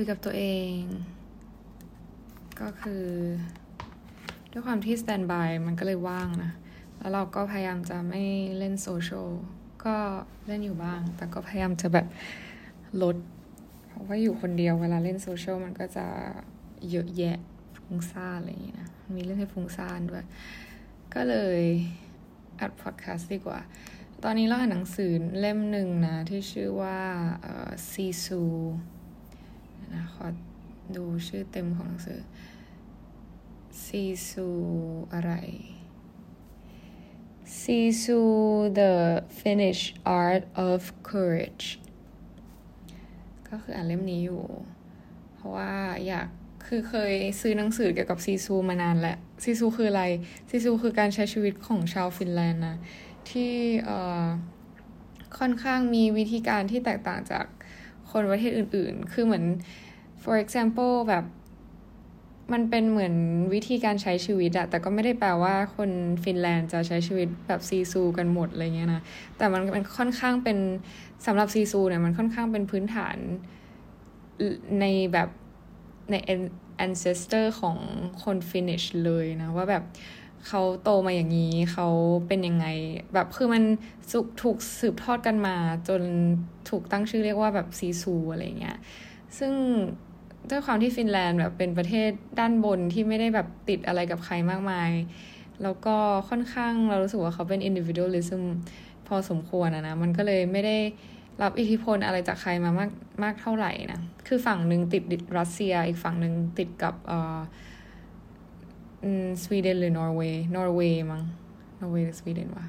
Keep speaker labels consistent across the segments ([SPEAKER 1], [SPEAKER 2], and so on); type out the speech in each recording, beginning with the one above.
[SPEAKER 1] คุยกับตัวเอง ก็คือ ด้วยความที่สแตนบายมันก็เลยว่างนะ แล้วเราก็พยายามจะไม่เล่นโซเชียลก็เล่นอยู่บ้าง แต่ก็พยายามจะแบบลด เพราะว่าอยู่คนเดียวเวลาเล่นโซเชียลมันก็จะเยอะแยะฟุ้งซ่านอะไรอย่างนี้นะ มีเรื่องให้ฟุ้งซ่านด้วย ก็เลยอัดพอดแคสต์ดีกว่า ตอนนี้เราอ่านหนังสือเล่มหนึ่งนะ ที่ชื่อว่าซีซู นะขอดูชื่อเต็มของหนังสือซีซูอะไรซีซู the Finnish art of courage ก็คืออ่านเล่มนี้อยู่ เพราะว่าอยากคือเคยซื้อหนังสือเกี่ยวกับซีซูมานานแหละซีซูคืออะไรซีซูคือการใช้ชีวิตของชาวฟินแลนด์นะ ที่ค่อนข้างมีวิธีการที่แตกต่างจาก คนประเทศอื่นๆ คือเหมือน for example แบบมันเป็นเหมือนวิธีการใช้ชีวิตอะแต่ก็ไม่ได้แปลว่าคนฟินแลนด์จะใช้ชีวิตแบบซีซูกันหมดอะไรเงี้ยนะ แต่มันเป็นค่อนข้างเป็นสำหรับซีซูเนี่ยมันค่อนข้างเป็นพื้นฐานในแบบใน ancestor ของคนฟินิชเลยนะ ว่าแบบ เขาโตมาอย่างนี้เขาเป็นยังไง แบบคือมันถูกสืบทอดกันมา จนถูกตั้งชื่อเรียกว่าแบบซีซูอะไรเงี้ยซึ่งด้วยความที่ฟินแลนด์แบบเป็นประเทศด้านบนที่ไม่ได้แบบติดอะไรกับใครมากมาย แล้วก็ค่อนข้างเรารู้สึกว่าเขาเป็น individualism พอสมควรนะนะ มันก็เลยไม่ได้รับอิทธิพลอะไรจากใครมามากมากเท่าไหร่นะ คือฝั่งหนึ่งติดรัสเซีย อีกฝั่งหนึ่งติดกับเอ่อ สวีเดนหรือนอร์เวย์นอร์เวย์มั้งนอร์เวย์หรือสวีเดนวะ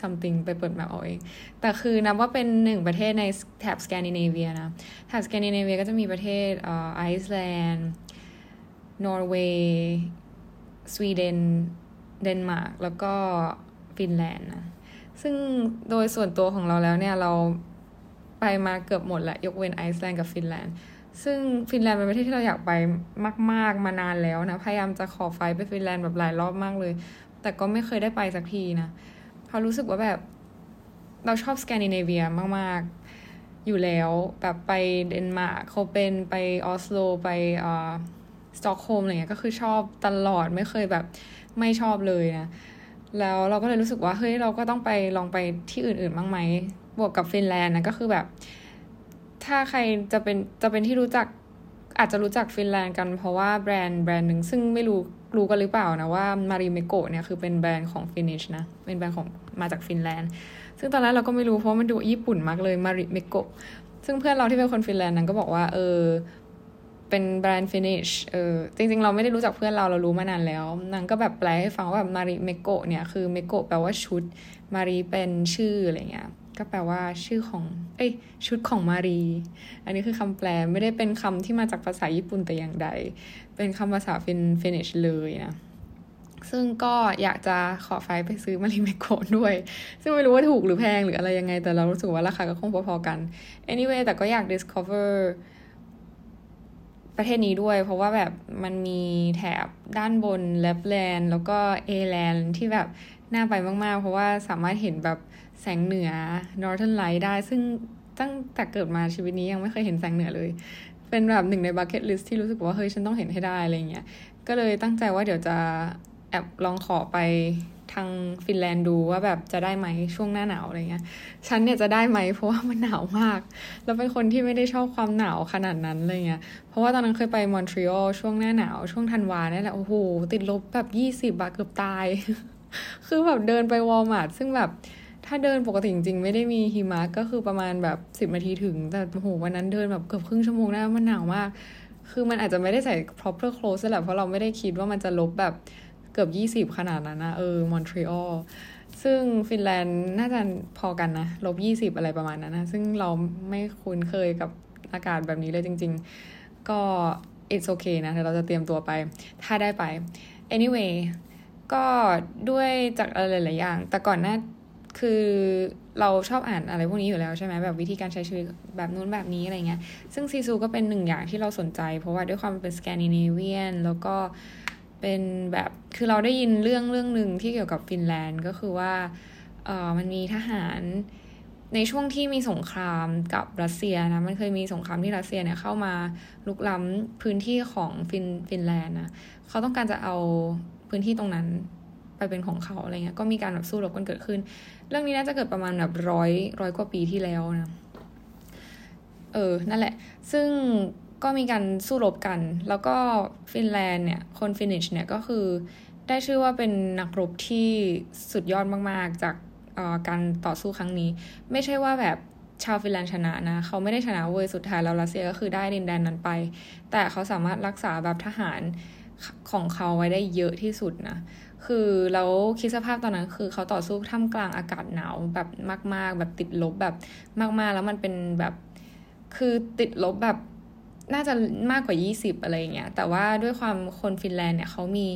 [SPEAKER 1] something ไปเปิด map เอาเอง แต่คือนับว่าเป็นหนึ่งประเทศในแถบสแกนดิเนเวียนะแถบสแกนดิเนเวียก็จะมีประเทศอ่าไอซ์แลนด์นอร์เวย์สวีเดนเดนมาร์กแล้วก็ฟินแลนด์นะซึ่งโดยส่วนตัวของเราแล้วเนี่ย เราไปมาเกือบหมดละยกเว้นไอซ์แลนด์กับฟินแลนด์ ซึ่งฟินแลนด์เป็นประเทศที่เราอยากไปมาก ๆ มานานแล้วนะ พยายามจะขอไฟไปฟินแลนด์แบบหลายรอบมากเลย แต่ก็ไม่เคยได้ไปสักทีนะเพราะรู้สึกว่าแบบเราชอบสแกนดิเนเวียมาก ๆ อยู่แล้วแบบไปเดนมาร์กโคเปนไปออสโล ไปอ่าสตอกโฮล์มอะไรเงี้ยก็คือชอบตลอดไม่เคยแบบไม่ชอบเลยนะ แล้วเราก็เลยรู้สึกว่าเฮ้ยเราก็ต้องไปลองไปที่อื่นๆบ้างไหมบวกกับฟินแลนด์นะก็คือแบบ ถ้าใครจะเป็นจะเป็นที่รู้จักอาจจะรู้จักฟินแลนด์กันเพราะว่าแบรนด์แบรนด์หนึ่งซึ่งไม่รู้รู้กันหรือเปล่านะว่า Marimekko เนี่ยคือเป็นแบรนด์ของ Finnish นะเป็นแบรนด์ของมาจากฟินแลนด์ ซึ่งตอนแรกเราก็ไม่รู้เพราะมันดูญี่ปุ่นมากเลย Marimekko ซึ่งเพื่อนเราที่เป็นคนฟินแลนด์นั้นก็บอกว่า เออ เป็นแบรนด์ Finnish เออจริง ๆ เราไม่ได้รู้จักเพื่อนเราเรารู้มานานแล้วนางก็แบบแปลให้ฟังว่าแบบ Marimekko เนี่ยคือ mekko แปลว่าชุดมารีเป็นชื่ออะไรเงี้ย ก็แปลว่าชื่อของ เอ้ย ชุดของมารี อันนี้คือคำแปลไม่ได้เป็นคำที่มาจากภาษาญี่ปุ่นแต่อย่างใด เป็นคำภาษาฟิน Finnish เลยนะ ซึ่งก็อยากจะขอ flight ไปซื้อ Marimekko ด้วย ซึ่งไม่รู้ว่าถูกหรือแพงหรืออะไรยังไง แต่เรารู้สึกว่าราคาก็คงพอๆกัน anyway แต่ก็อยาก discover ประเทศนี้ด้วย เพราะว่าแบบมันมีแถบด้านบนแลปแลนด์แล้วก็เอแลนด์ที่แบบ น่าไปมาก ๆ เพราะว่าสามารถเห็นแบบแสงเหนือ Northern Light ได้ ซึ่งตั้งแต่เกิดมาชีวิตนี้ยังไม่เคยเห็นแสงเหนือเลย เป็นแบบหนึ่งใน bucket list ที่รู้สึกว่า เฮ้ย ฉันต้องเห็นให้ได้ อะไรเงี้ย ก็เลยตั้งใจว่าเดี๋ยวจะแอบลองขอไปทางฟินแลนด์ดูว่าแบบจะได้ไหมช่วงหน้าหนาวอะไรเงี้ย ฉันเนี่ยจะได้ไหมเพราะว่ามันหนาวมาก แล้วเป็นคนที่ไม่ได้ชอบความหนาวขนาดนั้นเลยเงี้ย เพราะว่าตอนนั้นเคยไปมอนทรีออลช่วงหน้าหนาว ช่วงธันวาเนี่ยแหละ โอ้โห ติดลบแบบยี่สิบบาทเกือบตาย คือแบบเดินไปวอลมาร์ทซึ่งแบบถ้าเดินปกติจริงๆไม่ได้มีหิมะก็คือประมาณแบบสิบนาทีถึง แต่โหวันนั้นเดินแบบเกือบครึ่งชั่วโมงได้มันหนาวมาก คือมันอาจจะไม่ได้ใส่ proper clothes แหละเพราะเราไม่ได้คิดว่ามันจะลบแบบเกือบยี่สิบขนาดนั้นนะเออมอนทรีออลซึ่งฟินแลนด์น่าจะพอกันนะลบยี่สิบอะไรประมาณนั้นนะ ซึ่งเราไม่คุ้นเคยกับอากาศแบบนี้เลยจริง ๆ ก็ it's okay นะเราจะเตรียมตัวไป ถ้าได้ไป anyway ก็ด้วยจากอะไรหลายอย่าง แต่ก่อนหน้าคือเราชอบอ่านอะไรพวกนี้อยู่แล้วใช่ไหมแบบวิธีการใช้ชีวิตแบบนู้นแบบนี้อะไรเงี้ย ซึ่งซีซูก็เป็นหนึ่งอย่างที่เราสนใจ เพราะว่าด้วยความเป็นสแกนดิเนเวียนแล้วก็เป็นแบบคือเราได้ยินเรื่องเรื่องหนึ่งที่เกี่ยวกับฟินแลนด์ก็คือว่าเออมันมีทหารในช่วงที่มีสงครามกับรัสเซียนะ มันเคยมีสงครามที่รัสเซียเนี่ยเข้ามาลุกล้ำพื้นที่ของฟินฟินแลนด์นะ เขาต้องการจะเอา พื้นที่ตรงนั้นไปเป็นของเขาอะไรเงี้ย ก็มีการแบบสู้รบกันเกิดขึ้น เรื่องนี้น่าจะเกิดประมาณแบบร้อยร้อยกว่าปีที่แล้วนะ เออ นั่นแหละ ซึ่งก็มีการสู้รบกัน แล้วก็ฟินแลนด์เนี่ย คน Finnish เนี่ยก็คือได้ชื่อว่าเป็นนักรบที่สุดยอดมาก ๆ จากการต่อสู้ครั้งนี้ ไม่ใช่ว่าแบบชาวฟินแลนด์ชนะนะ เขาไม่ได้ชนะเว้ย สุดท้ายแล้วรัสเซียก็คือได้ดินแดนนั้นไป แต่เขาสามารถรักษาแบบทหาร ของเขาไว้ได้เยอะที่สุดนะ คือแล้วคิดสภาพตอนนั้นคือเขาต่อสู้ท่ามกลางอากาศหนาวแบบมาก ๆ แบบติดลบแบบมากๆ แล้วมันเป็นแบบคือติดลบแบบน่าจะมากกว่า 20 อะไรเงี้ย แต่ว่าด้วยความคนฟินแลนด์เนี่ยเขามี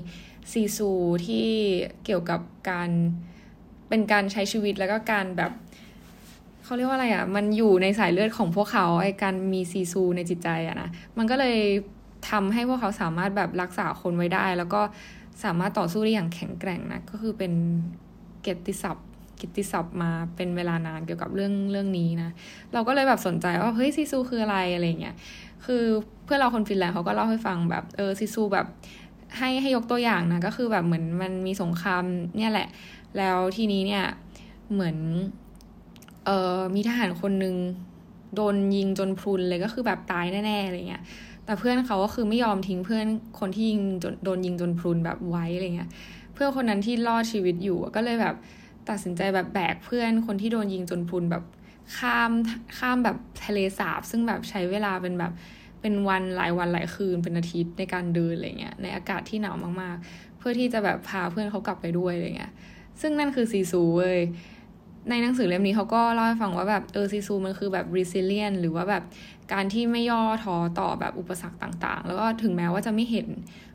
[SPEAKER 1] ซีซูที่เกี่ยวกับการเป็นการใช้ชีวิตแล้วก็การแบบเขาเรียกว่าอะไรอะ่ะ มันอยู่ในสายเลือดของพวกเขาไอ้การมีซีซูในจิตใจอะนะ มันก็เลย ทำให้พวกเขาสามารถแบบรักษาคนไว้ได้ แล้วก็สามารถต่อสู้ได้อย่างแข็งแกร่งนะ ก็คือเป็นเกียรติศัพท์กิตติศัพท์มาเป็นเวลานานเกี่ยวกับเรื่องเรื่องนี้นะ เราก็เลยแบบสนใจว่าเฮ้ย sisu คืออะไรอะไรเงี้ยคือเพื่อนเราคนฟินแลนด์เขาก็เล่าให้ฟังแบบเออ sisu แบบให้ให้ยกตัวอย่างนะก็คือแบบเหมือนมันมีสงครามเนี่ยแหละ แล้วทีนี้เนี่ยเหมือนเออมีทหารคนหนึ่งโดนยิงจนพรุนเลยก็คือแบบตายแน่ๆอะไรเงี้ย แต่เพื่อนเขาก็คือไม่ยอมทิ้งเพื่อนคนที่ยิงโดนยิงจนพรุนแบบไว้อะไรเงี้ย เพื่อนคนนั้นที่รอดชีวิตอยู่ก็เลยแบบตัดสินใจแบบแบกเพื่อนคนที่โดนยิงจนพรุนแบบข้ามข้ามแบบทะเลสาบ ซึ่งแบบใช้เวลาเป็นแบบเป็นวันหลายวันหลายคืนเป็นอาทิตย์ในการเดินอะไรเงี้ยในอากาศที่หนาวมากๆ เพื่อที่จะแบบพาเพื่อนเขากลับไปด้วยอะไรเงี้ย ซึ่งนั่นคือซีซูเว้ยในหนังสือเล่มนี้เขาก็เล่าให้ฟังว่าแบบเออซีซูมันคือแบบ resilient หรือว่าแบบ การที่ไม่ย่อท้อต่อแบบอุปสรรคต่าง ๆ แล้วก็ถึงแม้ว่าจะไม่เห็น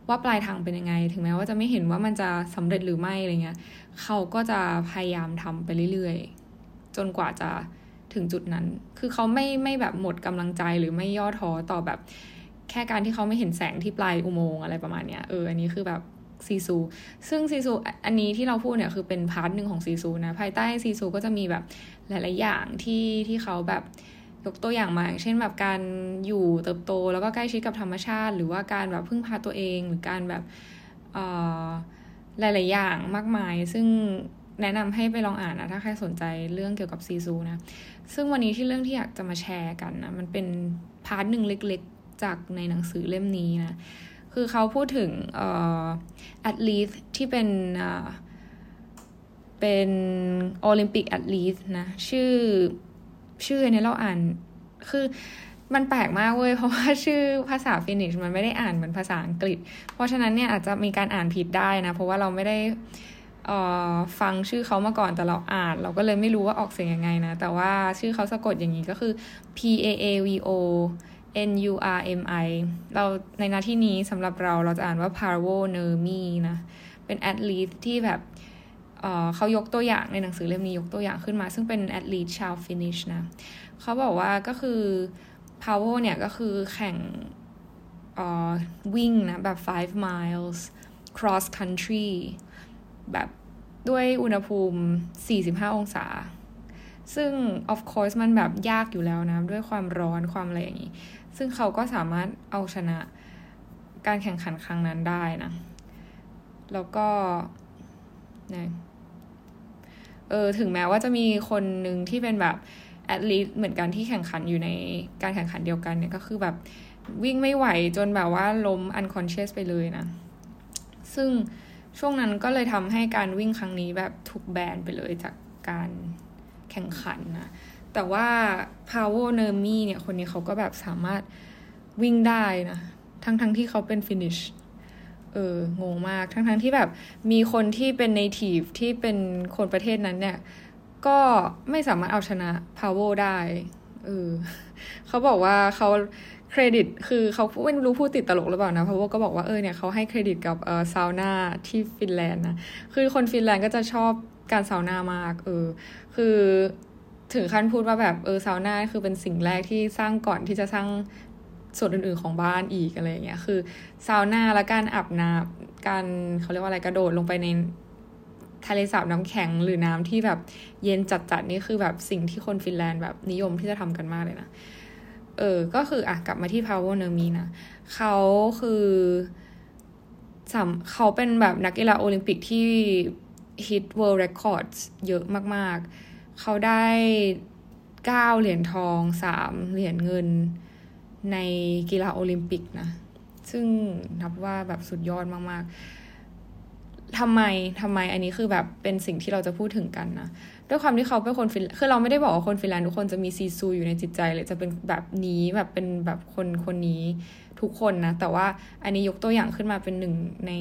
[SPEAKER 1] ว่าปลายทางเป็นยังไง ถึงแม้ว่าจะไม่เห็นว่ามันจะสำเร็จหรือไม่อะไรเงี้ยเขาก็จะพยายามทำไปเรื่อยๆ จนกว่าจะถึงจุดนั้น คือเขาไม่ไม่แบบหมดกำลังใจหรือไม่ย่อท้อต่อแบบแค่การที่เขาไม่เห็นแสงที่ปลายอุโมงค์อะไรประมาณเนี้ยเอออันนี้คือแบบ sisu ซึ่ง sisu อันนี้ที่เราพูดเนี่ยคือเป็น part หนึ่งของ sisu นะ ภายใต้ sisu ก็จะมีแบบหลาย ๆ อย่างที่ที่เขาแบบ ยกตัวอย่างมาอย่างเช่นแบบการอยู่เติบโตแล้วก็ใกล้ชิดกับธรรมชาติ หรือว่าการแบบพึ่งพาตัวเองหรือการแบบหลาย ๆ อย่างมากมาย ซึ่งแนะนำให้ไปลองอ่านนะถ้าใครสนใจเรื่องเกี่ยวกับ sisu นะ ซึ่งวันนี้ที่เรื่องที่อยากจะมาแชร์กันนะ มันเป็น part หนึ่งเล็ก ๆ จากในหนังสือเล่มนี้นะ คือเขาพูดถึง athleteที่เป็นเป็น Olympic athlete นะ ชื่อ ชื่อเนี่ยเราอ่าน คือมันแปลกมากเว้ย เพราะว่าชื่อภาษา Finnish มันไม่ได้อ่านเหมือนภาษาอังกฤษ เพราะฉะนั้นเนี่ยอาจจะมีการอ่านผิดได้นะ เพราะว่าเราไม่ได้ฟังชื่อเขามาก่อนแต่เราอ่าน เราก็เลยไม่รู้ว่าออกเสียงยังไงนะ แต่ว่าชื่อเขาสะกดอย่างนี้ก็คือ P A A V O N U R M I เราในณ ที่นี้สำหรับเราเราจะอ่านว่า Parvo n e r m i นะ เป็น athlete ที่แบบ เขายกตัวอย่างในหนังสือเล่มนี้ยกตัวอย่างขึ้นมา ซึ่งเป็น athlete ชาว Finnish นะเขาบอกว่าก็คือ Power เนี่ยก็คือแข่งวิ่งนะ แบบ 5 miles cross country แบบด้วยอุณหภูมิ 45 องศา ซึ่ง of course มันแบบยากอยู่แล้วนะ ด้วยความร้อนความอะไรอย่างนี้ ซึ่งเขาก็สามารถเอาชนะการแข่งขันครั้งนั้นได้นะ แล้วก็นะ เออถึงแม้ว่าจะมีคนหนึ่งที่เป็นแบบแอดลีเหมือนกันที่แข่งขันอยู่ในการแข่งขันเดียวกันเนี่ยก็คือแบบวิ่งไม่ไหวจนแบบว่าล้ม unconscious ไปเลยนะ ซึ่งช่วงนั้นก็เลยทำให้การวิ่งครั้งนี้แบบถูกแบนไปเลยจากการแข่งขันนะ แต่ว่า Power n e r m i เนี่ยคนนี้เขาก็แบบสามารถวิ่งได้นะ ทั้งทั้งที่เขาเป็น finish เอองงมากทั้งทั้งที่แบบมีคนที่เป็น native ที่เป็นคนประเทศนั้นเนี่ย ก็ไม่สามารถเอาชนะ Power ได้เออเขาบอกว่าเขาเครดิตคือเขาไม่รู้พูดติดตลกหรือเปล่านะเพราะว่าก็บอกว่าเออเนี่ยเขาให้เครดิตกับเออซาวน่าที่ฟินแลนด์นะคือคนฟินแลนด์ก็จะชอบการซาวน่ามากเออคือถึงขั้นพูดว่าแบบเออซาวน่าคือเป็นสิ่งแรกที่สร้างก่อนที่จะสร้าง ส่วนอื่นๆของบ้านอีกอะไรเงี้ยคือซาวน่าและการอาบน้ำการเขาเรียกว่าอะไรกระโดดลงไปในทะเลสาบน้ำแข็งหรือน้ำที่แบบเย็นจัดๆนี่คือแบบสิ่งที่คนฟินแลนด์แบบนิยมที่จะทำกันมากเลยนะ เออ ก็คืออะกลับมาที่ Power n e r m i นะเขาคือเขาเป็นแบบนักกีฬาโอลิมปิกที่ฮิต world records เยอะมากๆ เขาได้เก้าเหรียญทองสามเหรียญเงิน ในกีฬาโอลิมปิกนะ ซึ่งนับว่าแบบสุดยอดมากๆทำไมทำไมอันนี้คือแบบเป็นสิ่งที่เราจะพูดถึงกันนะ ด้วยความที่เขาเป็นคนฟินคือเราไม่ได้บอกว่าคนฟินแลนด์ทุกคนจะมีซีซูอยู่ในจิตใจเลยจะเป็นแบบนี้แบบเป็นแบบคนคนนี้ทุกคนนะ แต่ว่าอันนี้ยกตัวอย่างขึ้นมาเป็นหนึ่งใน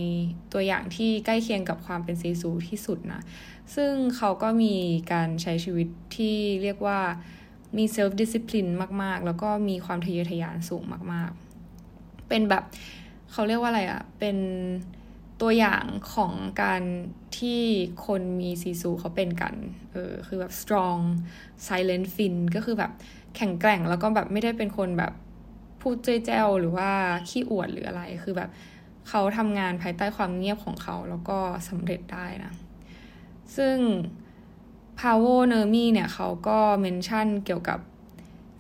[SPEAKER 1] ตัวอย่างที่ใกล้เคียงกับความเป็น sisu ที่สุดนะ ซึ่งเขาก็มีการใช้ชีวิตที่เรียกว่า มี self-discipline มาก ๆ แล้วก็มีความทะเยอทะยานสูงมาก ๆ เป็นแบบเขาเรียกว่าอะไรอะ่ะ เป็นตัวอย่างของการที่คนมี sisu เขาเป็นกัน เออ คือแบบ strong silent Finn ก็คือแบบแข็งแกร่งแล้วก็แบบไม่ได้เป็นคนแบบพูดเจ้ยแจ้วหรือว่าขี้อวดหรืออะไร คือแบบเขาทำงานภายใต้ความเงียบของเขาแล้วก็สำเร็จได้นะ ซึ่ง Power n e r m i เนี่ยเขาก็เมนชั่นเกี่ยวกับ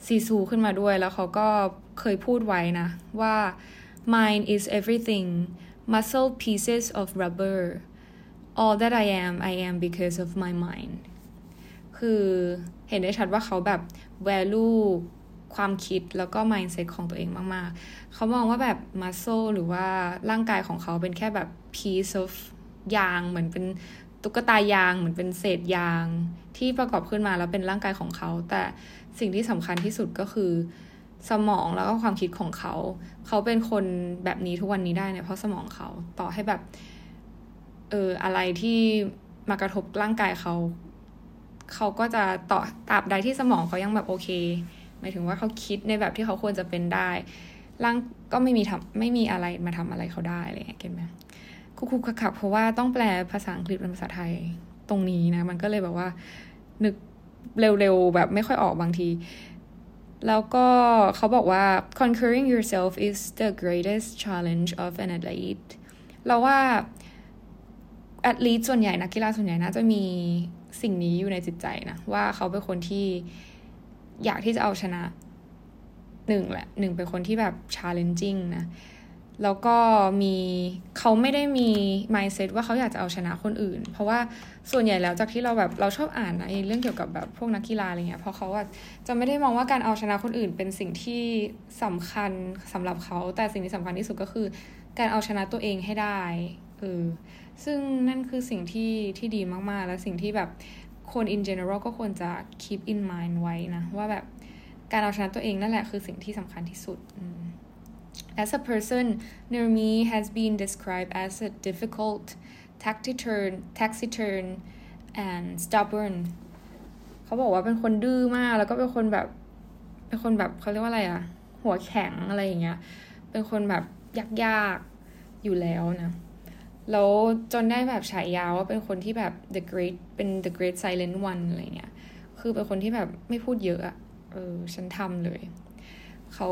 [SPEAKER 1] ซีซูขึ้นมาด้วย แล้วเขาก็เคยพูดไว้นะว่า mind is everything muscle pieces of rubber all that I am I am because of my mind คือเห็นได้ชัดว่าเขาแบบ value ความคิดแล้วก็ mindset ของตัวเองมากๆ เขามองว่าแบบ muscle หรือว่าร่างกายของเขาเป็นแค่แบบ piece of ยางเหมือนเป็น ตุ๊กตายางเหมือนเป็นเศษยางที่ประกอบขึ้นมาแล้วเป็นร่างกายของเขา แต่สิ่งที่สำคัญที่สุดก็คือสมองแล้วก็ความคิดของเขา เขาเป็นคนแบบนี้ทุกวันนี้ได้เนี่ยเพราะสมองเขาต่อให้แบบเอออะไรที่มากระทบร่างกายเขา เขาก็จะต่อตราบใดที่สมองเขายังแบบโอเค หมายถึงว่าเขาคิดในแบบที่เขาควรจะเป็นได้ ร่างก็ไม่มีทำไม่มีอะไรมาทำอะไรเขาได้อะไรเงี้ยเก็ตไหม คุกคุกขักเพราะว่าต้องแปลภาษาอังกฤษเป็นภาษาไทยตรงนี้นะ มันก็เลยแบบว่า นึกเร็วๆ แบบไม่ค่อยออกบางที แล้วก็เขาบอกว่า conquering yourself is the greatest challenge of an athlete เราว่าแอดลีส่วนใหญ่นักกีฬาส่วนใหญ่น่าจะมีสิ่งนี้อยู่ในจิตใจนะ ว่าเขาเป็นคนที่อยากที่จะเอาชนะหนึ่งแหละหนึ่งเป็นคนที่แบบ challenging นะ แล้วก็มีเขาไม่ได้มี mindset ว่าเขาอยากจะเอาชนะคนอื่น เพราะว่าส่วนใหญ่แล้วจากที่เราแบบเราชอบอ่านนะเรื่องเกี่ยวกับแบบพวกนักกีฬาอะไรเงี้ยเพราะเขาอะจะไม่ได้มองว่าการเอาชนะคนอื่น เป็นสิ่งที่สำคัญสำหรับเขา แต่สิ่งที่สำคัญที่สุดก็คือ การเอาชนะตัวเองให้ได้เออซึ่งนั่นคือสิ่งที่ที่ดีมากๆ และสิ่งที่แบบคน in general ก็ควรจะ keep in mind ไว้นะ ว่าแบบการเอาชนะตัวเองนั่นแหละคือสิ่งที่สำคัญที่สุด As a person, Nurmi has been described as a difficult, taciturn, taciturn and stubborn เขาบอกว่าเป็นคนดื้อมาก แล้วก็เป็นคนแบบ เป็นคนแบบเขาเรียกว่าอะไรอะหัวแข็งอะไรอย่างเงี้ย เป็นคนแบบยากๆ อยู่แล้วนะ แล้วจนได้แบบฉายาว่าเป็นคนที่แบบ the great เป็น the great silent one อะไรเงี้ย คือเป็นคนที่แบบไม่พูดเยอะอะเออ ฉันทำเลย เขา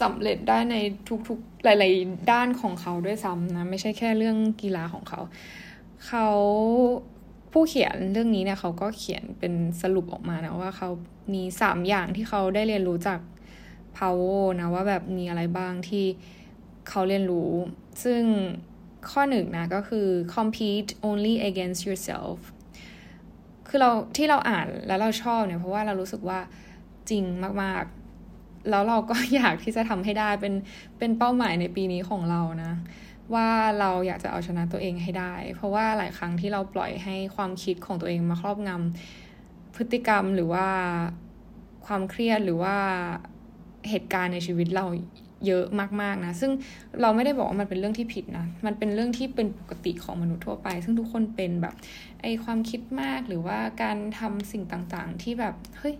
[SPEAKER 1] สำเร็จได้ในทุกๆหลาย ๆ ด้านของเขาด้วยซ้ำนะ ไม่ใช่แค่เรื่องกีฬาของเขา เขาผู้เขียนเรื่องนี้เนี่ยเขาก็เขียนเป็นสรุปออกมานะว่าเขามีสามอย่างที่เขาได้เรียนรู้จาก Power นะว่าแบบมีอะไรบ้างที่เขาเรียนรู้ ซึ่งข้อหนึ่งนะก็คือ compete only against yourself คือเราที่เราอ่านแล้วเราชอบเนี่ยเพราะว่าเรารู้สึกว่าจริงมาก ๆ แล้วเราก็อยากที่จะทำให้ได้เป็นเป็นเป้าหมายในปีนี้ของเรานะ ว่าเราอยากจะเอาชนะตัวเองให้ได้ เพราะว่าหลายครั้งที่เราปล่อยให้ความคิดของตัวเองมาครอบงำพฤติกรรมหรือว่าความเครียดหรือว่าเหตุการณ์ในชีวิตเราเยอะมากๆนะ ซึ่งเราไม่ได้บอกว่ามันเป็นเรื่องที่ผิดนะ มันเป็นเรื่องที่เป็นปกติของมนุษย์ทั่วไป ซึ่งทุกคนเป็นแบบไอความคิดมากหรือว่าการทำสิ่งต่างๆ ที่แบบเฮ้ย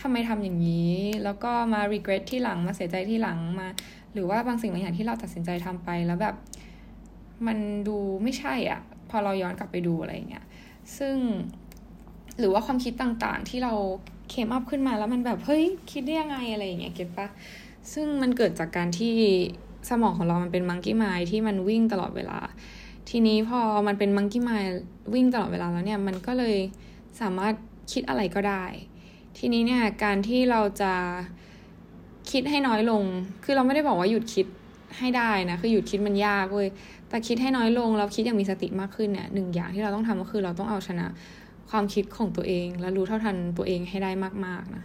[SPEAKER 1] ทำไมทำอย่างนี้ แล้วก็มา regret ที่หลังมาเสียใจที่หลังมา หรือว่าบางสิ่งบางอย่างที่เราตัดสินใจทำไปแล้วแบบ มันดูไม่ใช่อะ่ะ พอเราย้อนกลับไปดูอะไรเงี้ยซึ่งหรือว่าความคิดต่างๆ ที่เราเคมอัพขึ้นมาแล้วมันแบบเฮ้ยคิดได้ยังไงอะไรอย่างเงี้ยเก็ตปะซึ่งมันเกิดจากการที่สมองของเรามันเป็นมังกี้ไมที่มันวิ่งตลอดเวลา ทีนี้พอมันเป็นมังกี้ไมายวิ่งตลอดเวลาแล้วเนี่ย มันก็เลยสามารถคิดอะไรก็ได้ ทีนี้เนี่ยการที่เราจะคิดให้น้อยลง คือเราไม่ได้บอกว่าหยุดคิดให้ได้นะคือหยุดคิดมันยากเว้ยแต่คิดให้น้อยลงเราคิดอย่างมีสติมากขึ้นเนี่ยหนึ่งอย่างที่เราต้องทำก็คือเราต้องเอาชนะความคิดของตัวเอง และรู้เท่าทันตัวเองให้ได้มากๆนะ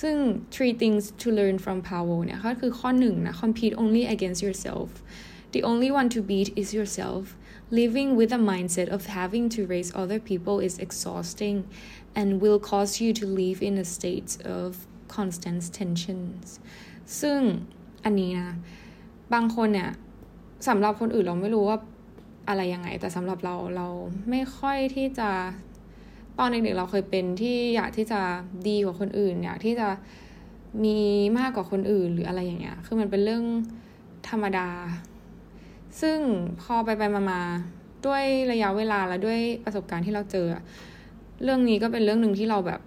[SPEAKER 1] ซึ่ง three things to learn from Powell เนี่ยก็คือข้อหนึ่งนะ compete only against yourself the only one to beat is yourself living with a mindset of having to raise other people is exhausting and will cause you to live in a state of constant tensions ซึ่งอันนี้นะ บางคนเนี่ยสำหรับคนอื่นเราไม่รู้ว่าอะไรยังไง แต่สำหรับเราเราไม่ค่อยที่จะตอนเด็กๆเราเคยเป็นที่อยากที่จะดีกว่าคนอื่น อยากที่จะมีมากกว่าคนอื่นหรืออะไรอย่างเงี้ย คือมันเป็นเรื่องธรรมดา ซึ่งพอไปไปมาๆด้วยระยะเวลาและด้วยประสบการณ์ที่เราเจอ เรื่องนี้ก็เป็นเรื่องหนึ่งที่เราแบบ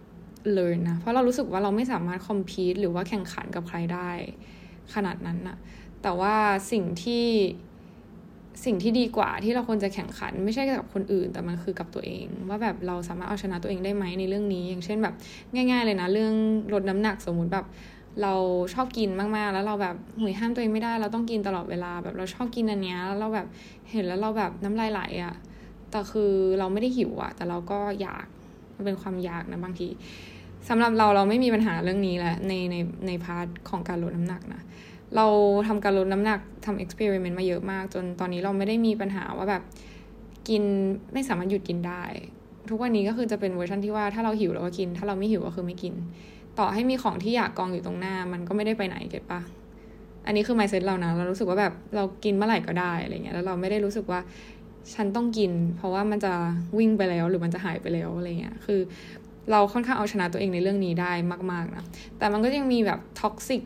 [SPEAKER 1] learn นะ เพราะเรารู้สึกว่าเราไม่สามารถ compete หรือว่าแข่งขันกับใครได้ ขนาดนั้นนะแต่ว่าสิ่งที่สิ่งที่ดีกว่าที่เราควรจะแข่งขัน ไม่ใช่กับคนอื่นแต่มันคือกับตัวเอง ว่าแบบเราสามารถเอาชนะตัวเองได้ไหมในเรื่องนี้ อย่างเช่นแบบง่าย ๆ เลยนะ เรื่องลดน้ำหนักสมมุติแบบเราชอบกินมากๆ แล้วเราแบบหุยห้ามตัวเองไม่ได้เราต้องกินตลอดเวลาแบบเราชอบกินอันเนี้ยแล้วเราแบบเห็นแล้วเราแบบน้ำลายไหลอะ่ะแต่คือเราไม่ได้หิวอะ่ะ แต่เราก็อยาก มันเป็นความอยากนะบางทีสำหรับเราเราไม่มีปัญหาเรื่องนี้แหละในในใน part ของการลดน้ำหนักนะเราทำการลดน้ำหนักทำ experiment มาเยอะมาก จนตอนนี้เราไม่ได้มีปัญหาว่าแบบกินไม่สามารถหยุดกินได้ ทุกวันนี้ก็คือจะเป็นเวอร์ชันที่ว่าถ้าเราหิวเราก็กิน ถ้าเราไม่หิวก็คือไม่กิน ต่อให้มีของที่อยากกองอยู่ตรงหน้า มันก็ไม่ได้ไปไหน get ปะอันนี้คือ mindset เรานะเรารู้สึกว่าแบบเรากินเมื่อไหร่ก็ได้อะไรเงี้ยแล้วเราไม่ได้รู้สึกว่า ฉันต้องกิน เพราะว่ามันจะวิ่งไปแล้วหรือมันจะหายไปแล้วอะไรเงี้ยคือ เราค่อนข้างเอาชนะตัวเองในเรื่องนี้ได้มากๆนะแต่มันก็ยังมีแบบ toxic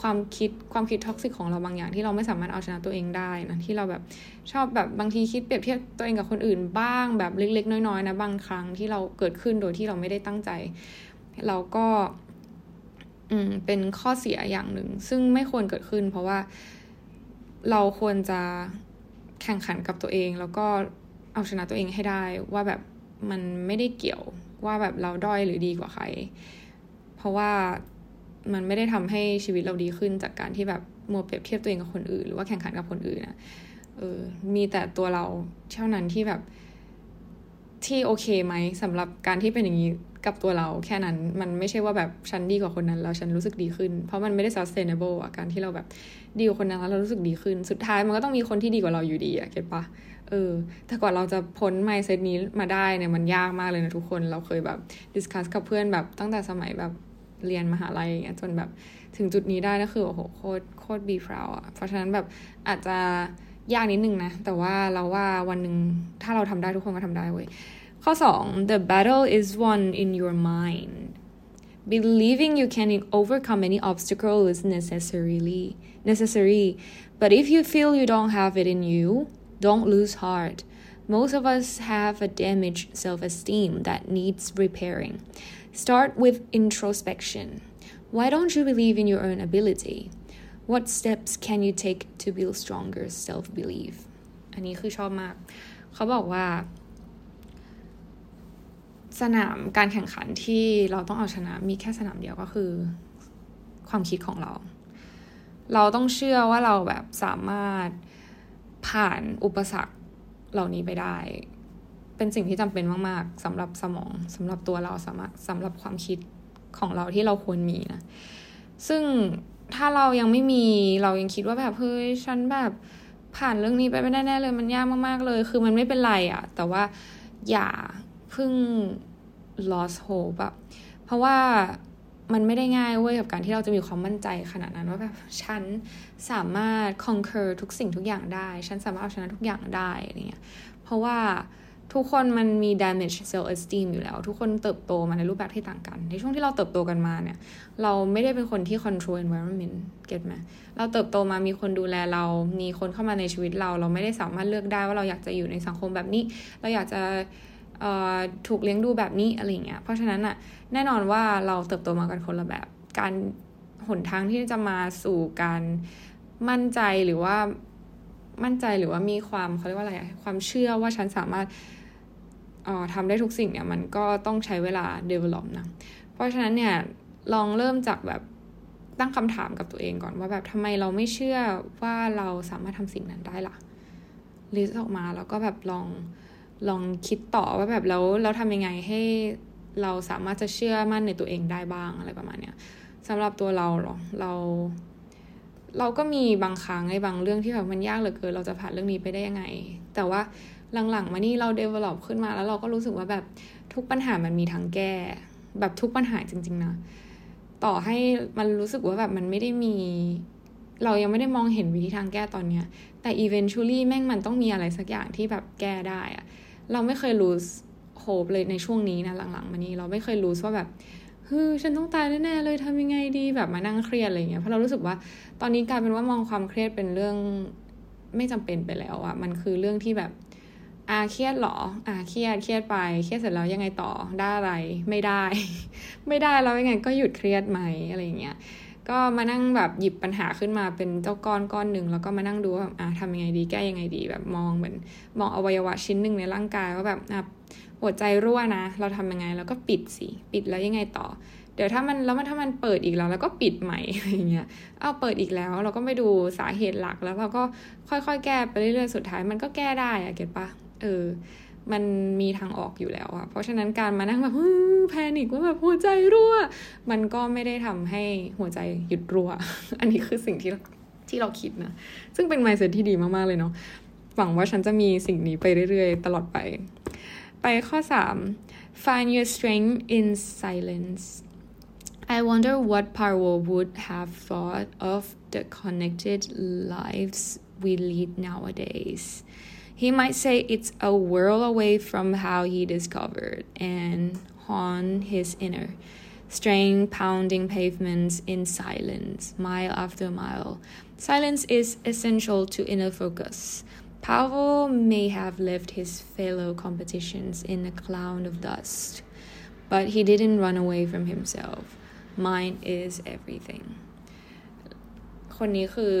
[SPEAKER 1] ความคิดความคิด toxic ของเราบางอย่างที่เราไม่สามารถเอาชนะตัวเองได้นะที่เราแบบชอบแบบบางทีคิดเปรียบเทียบตัวเองกับคนอื่นบ้างแบบเล็ก ๆ น้อยๆนะบางครั้งที่เราเกิดขึ้นโดยที่เราไม่ได้ตั้งใจ เราก็อืมเป็นข้อเสียอย่างหนึ่ง ซึ่งไม่ควรเกิดขึ้น เพราะว่าเราควรจะ แข่งขันกับตัวเอง แล้วก็เอาชนะตัวเองให้ได้ว่าแบบมันไม่ได้เกี่ยวว่าแบบเราด้อยหรือดีกว่าใคร เพราะว่ามันไม่ได้ทำให้ชีวิตเราดีขึ้นจากการที่แบบมัวเปรียบเทียบตัวเองกับคนอื่น หรือว่าแข่งขันกับคนอื่นนะเออมีแต่ตัวเราเท่านั้นที่แบบที่โอเคไหมสำหรับการที่เป็นอย่างนี้ กับตัวเราแค่นั้นมันไม่ใช่ว่าแบบฉันดีกว่าคนนั้นแล้วฉันรู้สึกดีขึ้น เพราะมันไม่ได้ sustainable อะการที่เราแบบดีกว่าคนนั้นแล้วเรารู้สึกดีขึ้น สุดท้ายมันก็ต้องมีคนที่ดีกว่าเราอยู่ดีอะ get ปะเออแต่ก่อนเราจะพ้น mindset นี้มาได้เนี่ยมันยากมากเลยนะทุกคนเราเคยแบบ discuss กับเพื่อนแบบตั้งแต่สมัยแบบเรียนมหาลัยอย่างเงี้ยจนแบบถึงจุดนี้ได้ก็คือโอ้โหโคตรโคตรบีฟราวอะเพราะฉะนั้นแบบอาจจะยากนิดนึงนะ แต่ว่าเราว่าวันหนึ่งถ้าเราทำได้ทุกคนก็ทำได้เว้ย ข้อ 2 the battle is won in your mind believing you can overcome any obstacle is necessarily necessary but if you feel you don't have it in you don't lose heart most of us have a damaged self-esteem that needs repairing Start with introspection. Why don't you believe in your own ability? What steps can you take to build stronger self belief อันนี้คือชอบมาก เขาบอกว่า สนามการแข่งขันที่เราต้องเอาชนะมีแค่สนามเดียวก็คือ ความคิดของเรา เราต้องเชื่อว่าเราแบบสามารถผ่านอุปสรรคเหล่านี้ไปได้ เป็นสิ่งที่จำเป็นมาก ๆสำหรับสมองสำหรับตัวเราสามารถสำหรับความคิดของเราที่เราควรมีนะ ซึ่งถ้าเรายังไม่มีเรายังคิดว่าแบบเฮ้ยฉันแบบผ่านเรื่องนี้ไปไม่ได้แน่เลยมันยากมากๆเลย คือมันไม่เป็นไรอะแต่ว่าอย่า เพิ่ง lost hope อะเพราะว่ามันไม่ได้ง่ายเว้ยกับการที่เราจะมีความมั่นใจขนาดนั้นว่าแบบฉันสามารถ conquer ทุกสิ่งทุกอย่างได้ ฉันสามารถเอาชนะทุกอย่างได้อะไรเงี้ยเพราะว่าทุกคนมันมี damage self esteem อยู่แล้ว ทุกคนเติบโตมาในรูปแบบที่ต่างกัน ในช่วงที่เราเติบโตกันมาเนี่ย เราไม่ได้เป็นคนที่ control environment เก็ตไหมเราเติบโตมามีคนดูแลเรา มีคนเข้ามาในชีวิตเรา เราไม่ได้สามารถเลือกได้ว่าเราอยากจะอยู่ในสังคมแบบนี้ เราอยากจะ ถูกเลี้ยงดูแบบนี้อะไรเงี้ย เพราะฉะนั้นอะแน่นอนว่าเราเติบโตมากันคนละแบบ การหนทางที่จะมาสู่การมั่นใจหรือว่ามั่นใจหรือว่ามีความเขาเรียกว่าอะไรความเชื่อว่าฉันสามารถทำได้ทุกสิ่งเนี่ยมันก็ต้องใช้เวลา develop นะ เพราะฉะนั้นเนี่ยลองเริ่มจากแบบตั้งคำถามกับตัวเองก่อนว่าแบบทำไมเราไม่เชื่อว่าเราสามารถทำสิ่งนั้นได้ล่ะลิสต์ออกมาแล้วก็แบบลอง ลองคิดต่อว่าแบบแล้วเราทำยังไงให้เราสามารถจะเชื่อมั่นในตัวเองได้บ้างอะไรประมาณเนี้ยสำหรับตัวเราหรอเรา เราก็มีบางครั้งในบางเรื่องที่แบบมันยากเหลือเกินเราจะผ่านเรื่องนี้ไปได้ยังไง แต่ว่าหลังๆมานี่เรา develop ขึ้นมาแล้วเราก็รู้สึกว่าแบบทุกปัญหามันมีทางแก้ แบบทุกปัญหาจริง ๆ นะ ต่อให้มันรู้สึกว่าแบบมันไม่ได้มี เรายังไม่ได้มองเห็นวิธีทางแก้ตอนเนี้ยแต่ eventually แม่งมันต้องมีอะไรสักอย่างที่แบบแก้ได้อะ เราไม่เคยรู้โฮปเลยในช่วงนี้นะหลังๆมานี้เราไม่เคยรู้ว่าแบบเฮ้ยฉันต้องตายแน่ๆเลยทำยังไงดีแบบมานั่งเครียดอะไรเงี้ยเพราะเรารู้สึกว่าตอนนี้กลายเป็นว่ามองความเครียดเป็นเรื่องไม่จำเป็นไปแล้วอะมันคือเรื่องที่แบบอาเครียดหรออาเครียดเครียดไปเครียดเสร็จแล้วยังไงต่อได้อะไรไม่ได้ ไม่ได้แล้วยังไงก็หยุดเครียดไหมอะไรเงี้ย ก็มานั่งแบบหยิบปัญหาขึ้นมาเป็นเจ้าก้อนก้อนหนึ่งแล้วก็มานั่งดูว่าอ่าทำยังไงดีแก้ยังไงดี แบบมองเหมือนมองอวัยวะชิ้นหนึ่งในร่างกายว่าแบบอะหัวใจรั่วนะ เราทำยังไงแล้วก็ปิดสิปิดแล้วยังไงต่อ เดี๋ยวถ้ามันแล้วมันถ้ามันเปิดอีกแล้ว แล้วก็ปิดใหม่อะไรเงี้ยเอาเปิดอีกแล้ว เราก็ไปดูสาเหตุหลักแล้วเราก็ค่อยๆ แก้ไปเรื่อยๆสุดท้ายมันก็แก้ได้อะเก็ตปะเออ มันมีทางออกอยู่แล้วอะเพราะฉะนั้นการมานั่งแบบแพนิกว่าแบบหัวใจรั่ว มันก็ไม่ได้ทำให้หัวใจหยุดรั่ว อันนี้คือสิ่งที่ที่เราคิดนะ ซึ่งเป็นไมเซ็ตที่ดีมาก ๆ เลยเนาะ หวังว่าฉันจะมีสิ่งนี้ไปเรื่อย ๆ ตลอดไป ไปข้อ 3 find your strength in silence I wonder what Parwo would have thought of the connected lives we lead nowadays. He might say it's a world away from how he discovered and haunt his inner, straying, pounding pavements in silence, mile after mile. Silence is essential to inner focus. Pavel may have left his fellow competitions in a cloud of dust, but he didn't run away from himself. Mind is everything. คนนี้คือ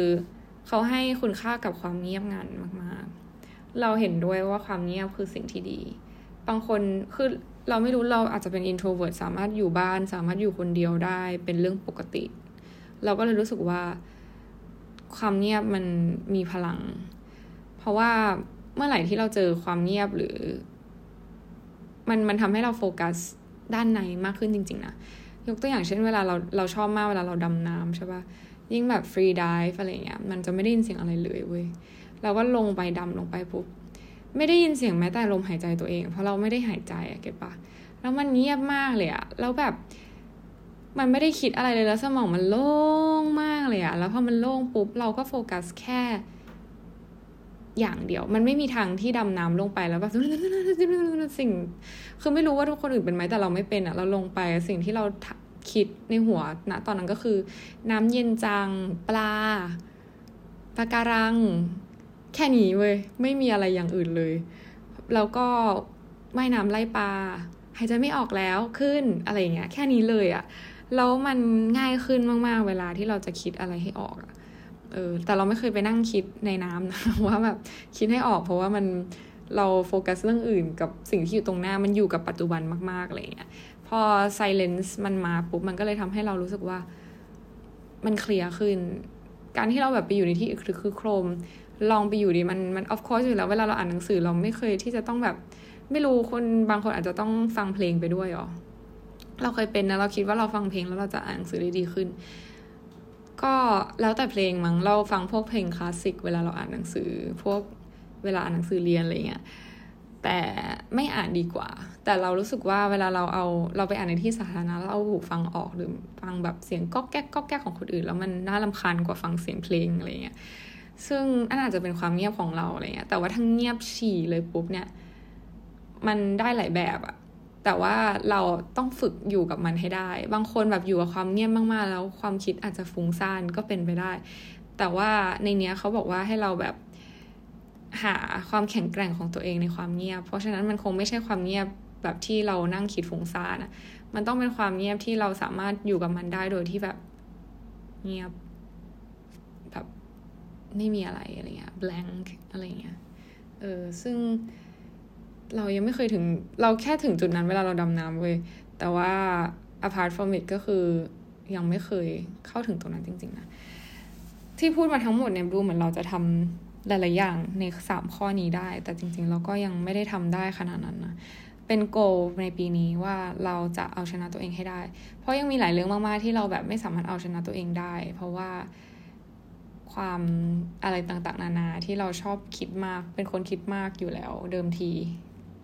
[SPEAKER 1] เขาให้คุณค่ากับความเงียบงันมากๆ เราเห็นด้วยว่าความเงียบคือสิ่งที่ดี บางคนคือเราไม่รู้เราอาจจะเป็น introvert สามารถอยู่บ้าน สามารถอยู่คนเดียวได้เป็นเรื่องปกติ เราก็เลยรู้สึกว่า ความเงียบมันมีพลัง เพราะว่าเมื่อไหร่ที่เราเจอความเงียบหรือ มันมันทำให้เราโฟกัสด้านในมากขึ้นจริง ๆ นะ ยกตัวอย่างเช่นเวลาเราเราชอบมากเวลาเราดำน้ำใช่ปะยิ่งแบบฟรีดิฟอะไรเงี้ยมันจะไม่ได้ยินเสียงอะไรเลยเว้ย เราก็ลงไปดำลงไปปุ๊บไม่ได้ยินเสียงแม้แต่ลมหายใจตัวเอง เพราะเราไม่ได้หายใจอะเก็บปะแล้วมันเงียบมากเลยอะแล้วแบบ มันไม่ได้คิดอะไรเลยแล้วสมองมันโล่งมากเลยอะแล้วพอมันโล่งปุ๊บเราก็โฟกัสแค่ อย่างเดียว มันไม่มีทางที่ดำน้ำลงไปแล้วแบบสิ่ง คือไม่รู้ว่าทุกคนอื่นเป็นไหมแต่เราไม่เป็นอะเราลงไปสิ่งที่เราคิดในหัวณตอนนั้นก็คือ น้ำเย็นจัง ปลาปลาการัง แค่นี้เว้ยไม่มีอะไรอย่างอื่นเลย แล้วก็ว่ายน้ำไล่ปลาหายใจไม่ออกแล้วขึ้นอะไรเงี้ย แค่นี้เลยอะแล้วมันง่ายขึ้นมากๆ เวลาที่เราจะคิดอะไรให้ออกอะเออแต่เราไม่เคยไปนั่งคิดในน้ำนะว่าแบบคิดให้ออกเพราะว่ามันเราโฟกัสเรื่องอื่นกับสิ่งที่อยู่ตรงหน้ามันอยู่กับปัจจุบันมากๆอะไรเงี้ยพอไซเลนซ์มันมาปุ๊บมันก็เลยทำให้เรารู้สึกว่ามันเคลียร์ขึ้น การที่เราแบบไปอยู่ในที่คือคือโครม ลองไปอยู่ดีมันมัน of course อยู่แล้วเวลาเราอ่านหนังสือเราไม่เคยที่จะต้องแบบ ไม่รู้คนบางคนอาจจะต้องฟังเพลงไปด้วยหรอเราเคยเป็นนะเราคิดว่าเราฟังเพลงแล้วเราจะอ่านหนังสือได้ดีขึ้น ก็แล้วแต่เพลงมั้งเราฟังพวกเพลงคลาสสิกเวลาเราอ่านหนังสือ พวกเวลาอ่านหนังสือเรียนอะไรเงี้ย แต่ไม่อ่านดีกว่า แต่เรารู้สึกว่าเวลาเราเอาเราไปอ่านในที่สาธารณะแล้วเอาหูฟังออกหรือฟังแบบเสียงก๊อกแก๊กก๊อกแก๊กของคนอื่น แล้วมันน่าลำคาญกว่าฟังเสียงเพลงอะไรเงี้ยซึ่งอันอาจจะเป็นความเงียบของเราอะไรเงี้ยแต่ว่าทั้งเงียบฉี่เลยปุ๊บเนี่ย มันได้หลายแบบอะแต่ว่าเราต้องฝึกอยู่กับมันให้ได้ บางคนแบบอยู่กับความเงียบมากๆ แล้วความคิดอาจจะฟุ้งซ่านก็เป็นไปได้ แต่ว่าในเนี้ยเขาบอกว่าให้เราแบบ หาความแข็งแกร่งของตัวเองในความเงียบ เพราะฉะนั้นมันคงไม่ใช่ความเงียบแบบที่เรานั่งคิดฟุ้งซ่านอะมันต้องเป็นความเงียบที่เราสามารถอยู่กับมันได้โดยที่แบบเงียบไม่มีอะไรอะไรเงี้ย blank อะไรเงี้ย เออ ซึ่งเรายังไม่เคยถึง เราแค่ถึงจุดนั้นเวลาเราดำน้ำเว้ย แต่ว่า apart from it ก็คือยังไม่เคยเข้าถึงตรงนั้นจริง ๆ นะ ที่พูดมาทั้งหมดเนี่ยดูเหมือนเราจะทำ หลาย ๆ อย่างในสามข้อนี้ได้ แต่จริง ๆ เราก็ยังไม่ได้ทำได้ขนาดนั้นนะเป็นโกในปีนี้ว่าเราจะเอาชนะตัวเองให้ได้ เพราะยังมีหลายเรื่องมาก ๆ ที่เราแบบไม่สามารถเอาชนะตัวเองได้ เพราะว่าความอะไรต่าง ๆ นานาที่เราชอบคิดมาก เป็นคนคิดมากอยู่แล้วเดิมที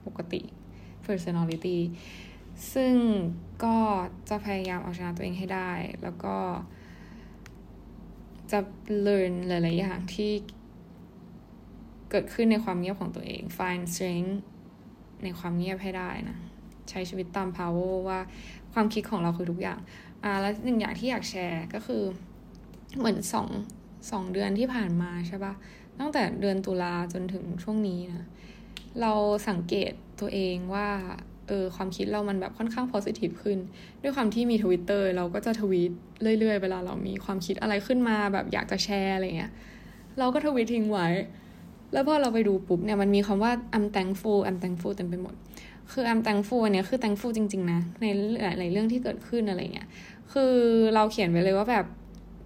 [SPEAKER 1] ปกติ personality ซึ่งก็จะพยายามเอาชนะตัวเองให้ได้ แล้วก็จะ learn หลาย ๆ อย่างที่ เกิดขึ้นในความเงียบของตัวเอง find strength ในความเงียบให้ได้นะ ใช้ชีวิตตาม power ว่าความคิดของเราคือทุกอย่าง อ่า แล้วหนึ่งอย่างที่อยากแชร์ก็คือ เหมือนสองสองเดือนที่ผ่านมาใช่ปะตั้งแต่เดือนตุลาจนถึงช่วงนี้นะ เราสังเกตตัวเองว่า เออ ความคิดเรามันแบบค่อนข้าง positive ขึ้น ด้วยความที่มีทวิตเตอร์เราก็จะทวีตเรื่อยๆ เวลาเรามีความคิดอะไรขึ้นมาแบบอยากจะแชร์อะไรเงี้ย เราก็ทวีตทิ้งไว้ แล้วพอเราไปดูปุ๊บเนี่ยมันมีคำว่า I'm thankful I'm thankful เต็มไปหมด คือ I'm thankful อันเนี้ยคือ thankful จริง ๆ นะ ในหลายๆเรื่องที่เกิดขึ้นอะไรเงี้ย คือเราเขียนไว้เลยว่าแบบ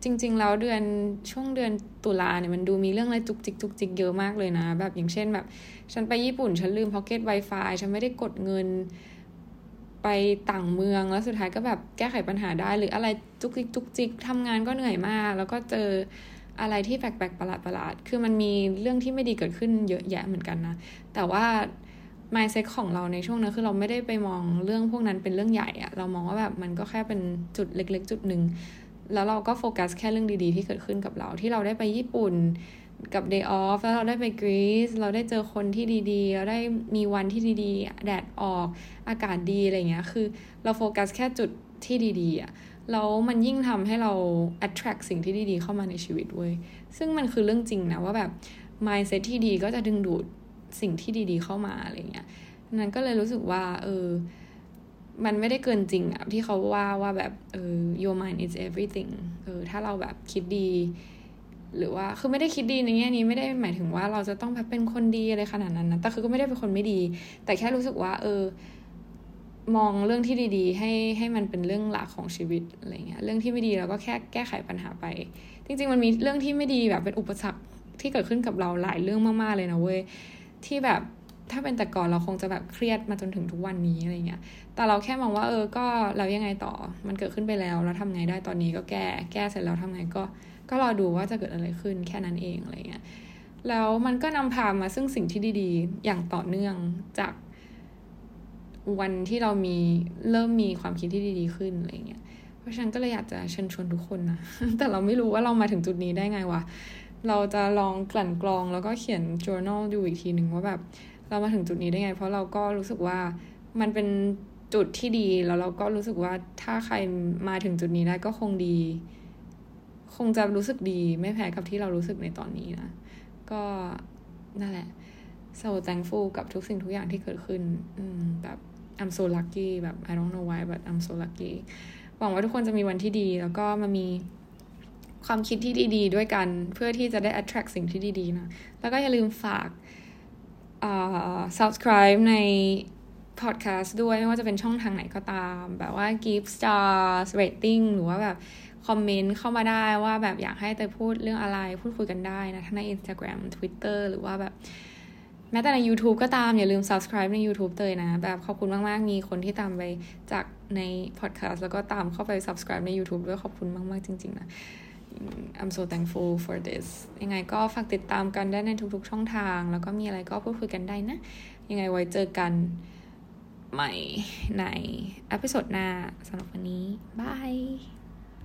[SPEAKER 1] จริง ๆ แล้วเดือนช่วงเดือนตุลาเนี่ยมันดูมีเรื่องอะไรจุกจิกจุกจิกเยอะมากเลยนะ แบบอย่างเช่นแบบ ฉันไปญี่ปุ่น ฉันลืมพ็อกเก็ต Wi-Fi ฉันไม่ได้กดเงินไปต่างเมืองแล้วสุดท้ายก็แบบแก้ไขปัญหาได้หรืออะไรจุกจิกจุกจิกทำงานก็เหนื่อยมาก แล้วก็เจอ อะไรที่แปลกๆประหลาดประหลาดคือมันมีเรื่องที่ไม่ดีเกิดขึ้นเยอะแยะเหมือนกันนะ แต่ว่า mindset ของเราในช่วงนั้นคือเราไม่ได้ไปมองเรื่องพวกนั้นเป็นเรื่องใหญ่อะเรามองว่าแบบมันก็แค่เป็นจุดเล็ก ๆ จุดหนึ่ง แล้วเราก็โฟกัสแค่เรื่องดีๆ ที่เกิดขึ้นกับเรา ที่เราได้ไปญี่ปุ่นกับ day off แล้วเราได้ไปกรีซเราได้เจอคนที่ดีๆ เราได้มีวันที่ดีๆ แดดออก อากาศดีอะไรเงี้ย คือเราโฟกัสแค่จุดที่ดีๆอะ แล้วมันยิ่งทำให้เรา attract สิ่งที่ดีๆเข้ามาในชีวิตเว้ย ซึ่งมันคือเรื่องจริงนะว่าแบบ mindset ที่ดีก็จะดึงดูดสิ่งที่ดีๆเข้ามาอะไรเงี้ย นั้นก็เลยรู้สึกว่า เออ มันไม่ได้เกินจริงอะที่เขาว่าว่าแบบ เออ your mind is everything เออ ถ้าเราแบบคิดดี หรือว่า คือไม่ได้คิดดีในแง่นี้ไม่ได้หมายถึงว่าเราจะต้องแบบเป็นคนดีอะไรขนาดนั้นนะ แต่คือก็ไม่ได้เป็นคนไม่ดี แต่แค่รู้สึกว่า เออ มองเรื่องที่ดีๆ ให้ให้มันเป็นเรื่องหลักของชีวิตอะไรเงี้ยเรื่องที่ไม่ดีเราก็แค่แก้ไขปัญหาไป จริง ๆ มันมีเรื่องที่ไม่ดีแบบเป็นอุปสรรคที่เกิดขึ้นกับเราหลายเรื่องมากๆเลยนะเว้ยที่แบบถ้าเป็นแต่ก่อนเราคงจะแบบเครียดมาจนถึงทุกวันนี้อะไรเงี้ย แต่เราแค่มองว่าเออ ก็เรายังไงต่อ มันเกิดขึ้นไปแล้วแล้วทำไงได้ตอนนี้ก็แก้ แก้เสร็จแล้วทำไงก็ ก็รอดูว่าจะเกิดอะไรขึ้นแค่นั้นเองอะไรเงี้ย แล้วมันก็นำพามาซึ่งสิ่งที่ดีๆ อย่างต่อเนื่องจาก วันที่เรามีเริ่มมีความคิดที่ดีๆขึ้นอะไรเงี้ย เพราะฉะนั้นก็เลยอยากจะเชิญชวนทุกคนนะ แต่เราไม่รู้ว่าเรามาถึงจุดนี้ได้ไงวะ เราจะลองกลั่นกรองแล้วก็เขียน journal ดูอีกทีหนึ่งว่าแบบเรามาถึงจุดนี้ได้ไง เพราะเราก็รู้สึกว่ามันเป็นจุดที่ดีแล้วเราก็รู้สึกว่าถ้าใครมาถึงจุดนี้ได้ก็คงดี คงจะรู้สึกดีไม่แพ้กับที่เรารู้สึกในตอนนี้นะ ก็นั่นแหละ so thankful กับทุกสิ่งทุกอย่างที่เกิดขึ้น อืมแบบ I'm so lucky แบบ I don't know why but I'm so lucky หวังว่าทุกคนจะมีวันที่ดี แล้วก็มามีความคิดที่ดีๆ ด้วยกัน เพื่อที่จะได้ attract สิ่งที่ดีๆนะ แล้วก็อย่าลืมฝาก subscribe ใน podcast ด้วย ไม่ว่าจะเป็นช่องทางไหนก็ตาม แบบว่า give stars rating หรือว่าแบบคอมเมนต์เข้ามาได้ว่าแบบอยากให้เตยพูดเรื่องอะไรพูดคุยกันได้นะ ทั้งใน Instagram Twitter หรือว่าแบบ แม้แต่ใน YouTube ก็ตาม อย่าลืม subscribe ใน YouTube เตยนะ แบบขอบคุณมาก ๆ มีคนที่ตามไปจากใน podcast แล้วก็ตามเข้าไป subscribe ใน YouTube ด้วยขอบคุณมาก ๆ จริง ๆ นะ I'm so thankful for this ยังไงก็ฝากติดตามกันได้ในทุก ๆ ช่องทาง แล้วก็มีอะไรก็พูดคุยกันได้นะ ยังไงไว้เจอกันใหม่ในอพิโซดหน้าสำหรับวันนี้บาย